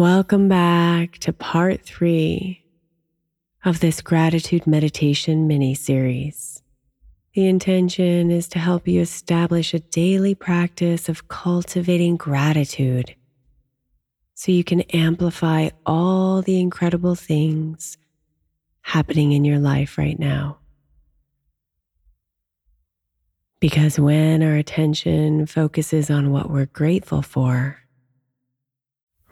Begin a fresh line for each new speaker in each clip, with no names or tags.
Welcome back to part three of this gratitude meditation mini series. The intention is to help you establish a daily practice of cultivating gratitude so you can amplify all the incredible things happening in your life right now. Because when our attention focuses on what we're grateful for,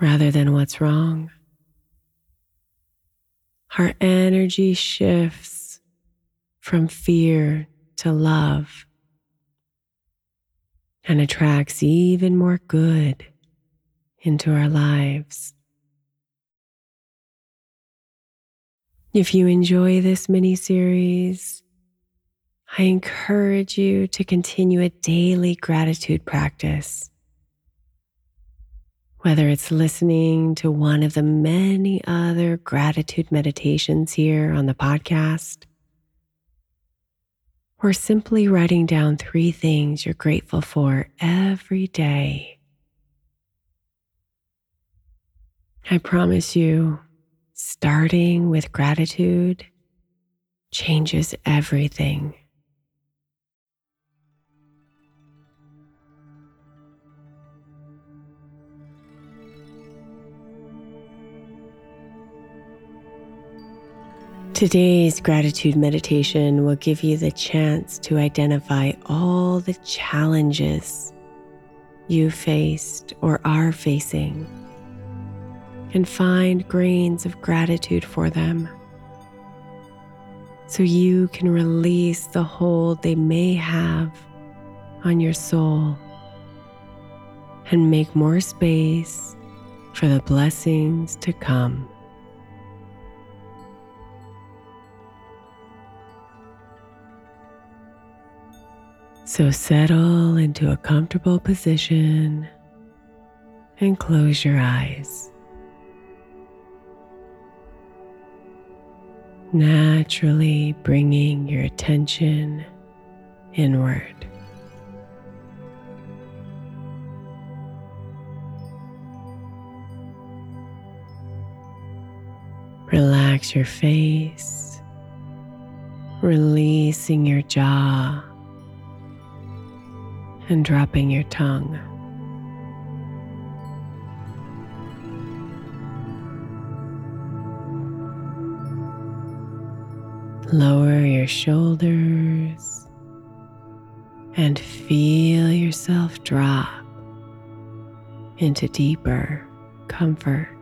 rather than what's wrong. Our energy shifts from fear to love and attracts even more good into our lives. If you enjoy this mini series, I encourage you to continue a daily gratitude practice whether it's listening to one of the many other gratitude meditations here on the podcast, or simply writing down three things you're grateful for every day. I promise you, starting with gratitude changes everything. Today's gratitude meditation will give you the chance to identify all the challenges you faced or are facing and find grains of gratitude for them so you can release the hold they may have on your soul and make more space for the blessings to come. So settle into a comfortable position and close your eyes. Naturally bringing your attention inward. Relax your face, releasing your jaw and dropping your tongue. Lower your shoulders and feel yourself drop into deeper comfort.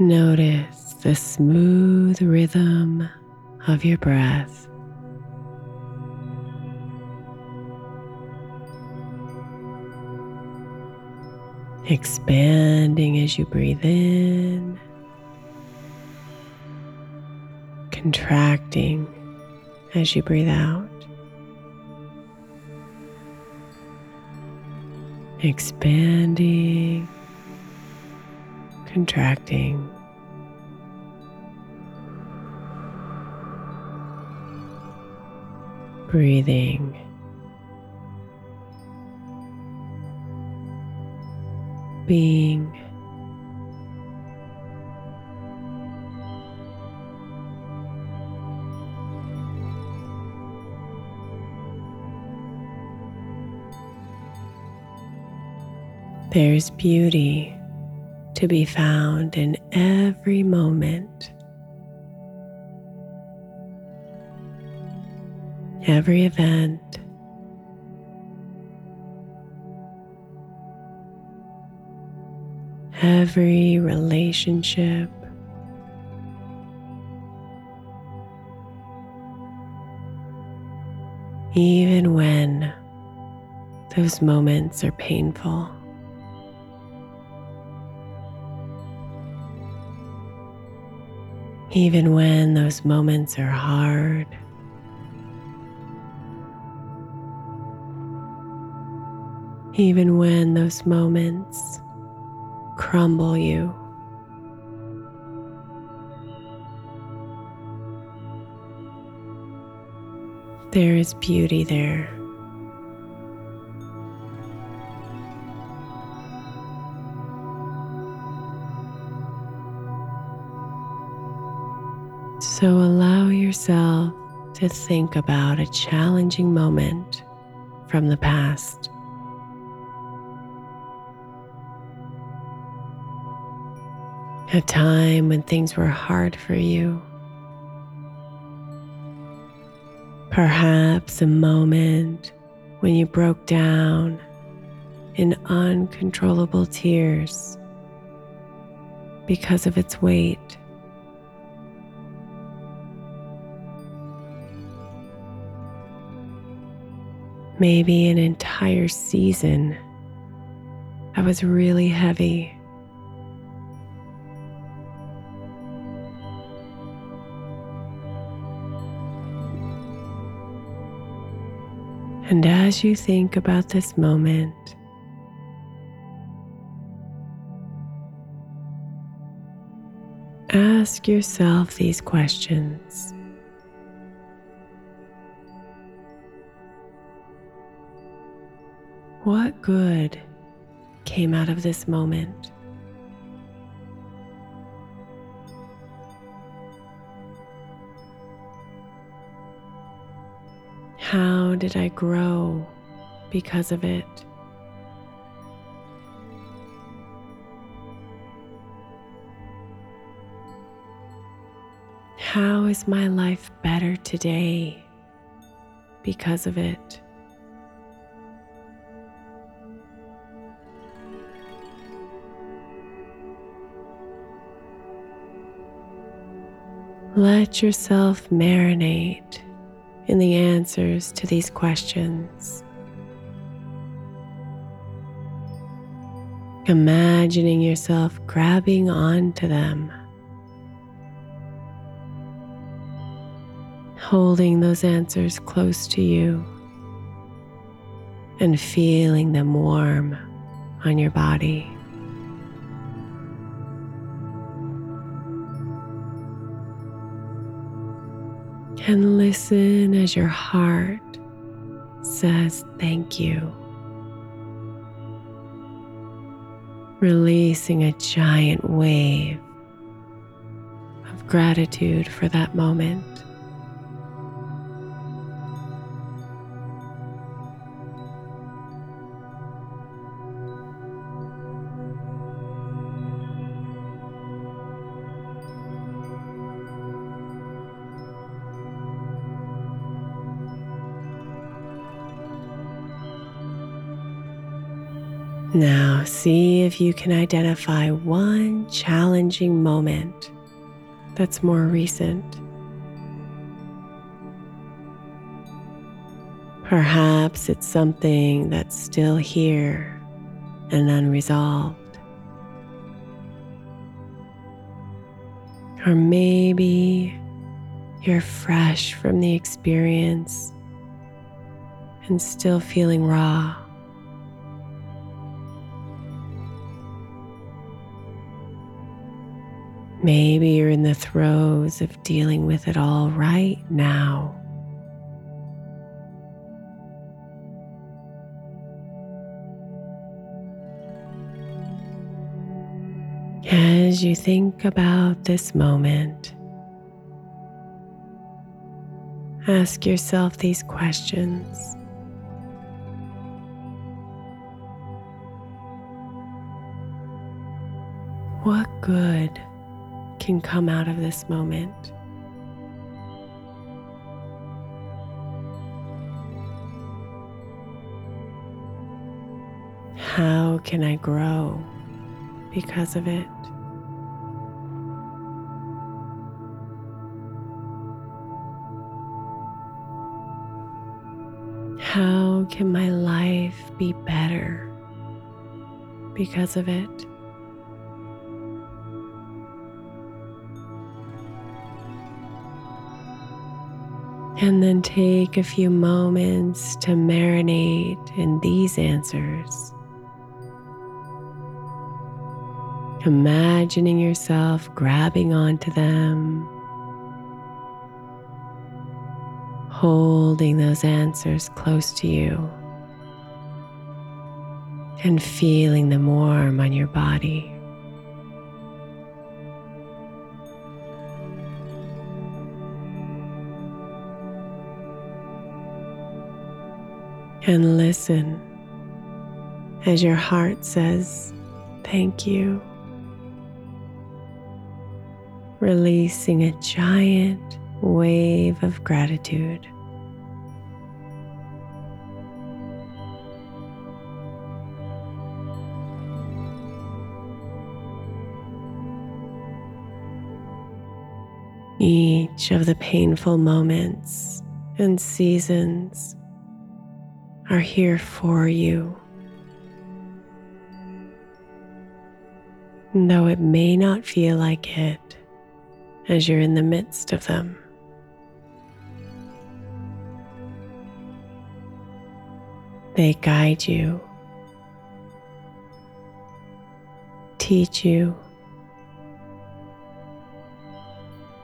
Notice the smooth rhythm of your breath. expanding as you breathe in, contracting as you breathe out, expanding, contracting. Breathing being. There's beauty to be found in every moment, every event, every relationship. Even when those moments are painful. Even when those moments are hard. Even when those moments crumble you. There is beauty there. So allow yourself to think about a challenging moment from the past. A time when things were hard for you. Perhaps a moment when you broke down in uncontrollable tears because of its weight. Maybe an entire season that was really heavy. And as you think about this moment, ask yourself these questions. What good came out of this moment? How did I grow because of it? How is my life better today because of it? Let yourself marinate in the answers to these questions. Imagining yourself grabbing onto them, holding those answers close to you, and feeling them warm on your body. And listen as your heart says thank you. Releasing a giant wave of gratitude for that moment. Now, see if you can identify one challenging moment that's more recent. Perhaps it's something that's still here and unresolved. Or maybe you're fresh from the experience and still feeling raw. Maybe you're in the throes of dealing with it all right now. As you think about this moment, ask yourself these questions. What good can come out of this moment? How can I grow because of it? How can my life be better because of it? And then take a few moments to marinate in these answers. Imagining yourself grabbing onto them, holding those answers close to you, and feeling them warm on your body. And listen as your heart says, Thank you. Releasing a giant wave of gratitude. Each of the painful moments and seasons are here for you. Though it may not feel like it as you're in the midst of them. They guide you, teach you,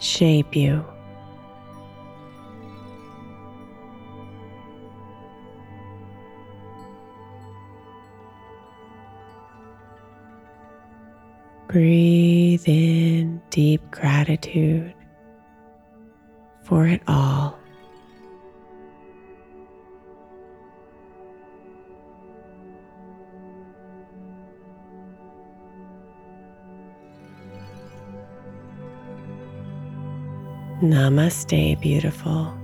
shape you. Breathe in deep gratitude for it all. Namaste, beautiful.